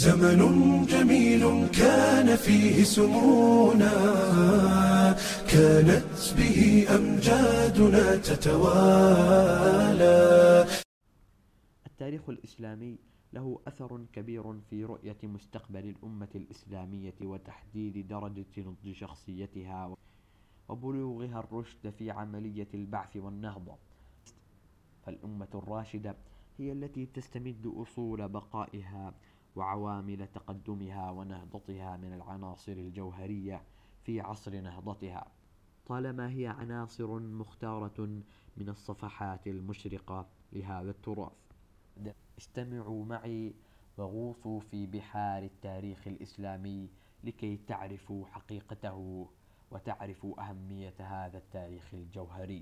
زمن جميل كان فيه سمونا كانت به أمجادنا تتوالى. التاريخ الإسلامي له أثر كبير في رؤية مستقبل الأمة الإسلامية وتحديد درجة نضج شخصيتها وبلوغها الرشد في عملية البعث والنهضة. فالأمة الراشدة هي التي تستمد أصول بقائها وعوامل تقدمها ونهضتها من العناصر الجوهرية في عصر نهضتها. طالما هي عناصر مختارة من الصفحات المشرقة لهذا التراث. استمعوا معي وغوصوا في بحار التاريخ الإسلامي لكي تعرفوا حقيقته وتعرفوا أهمية هذا التاريخ الجوهري.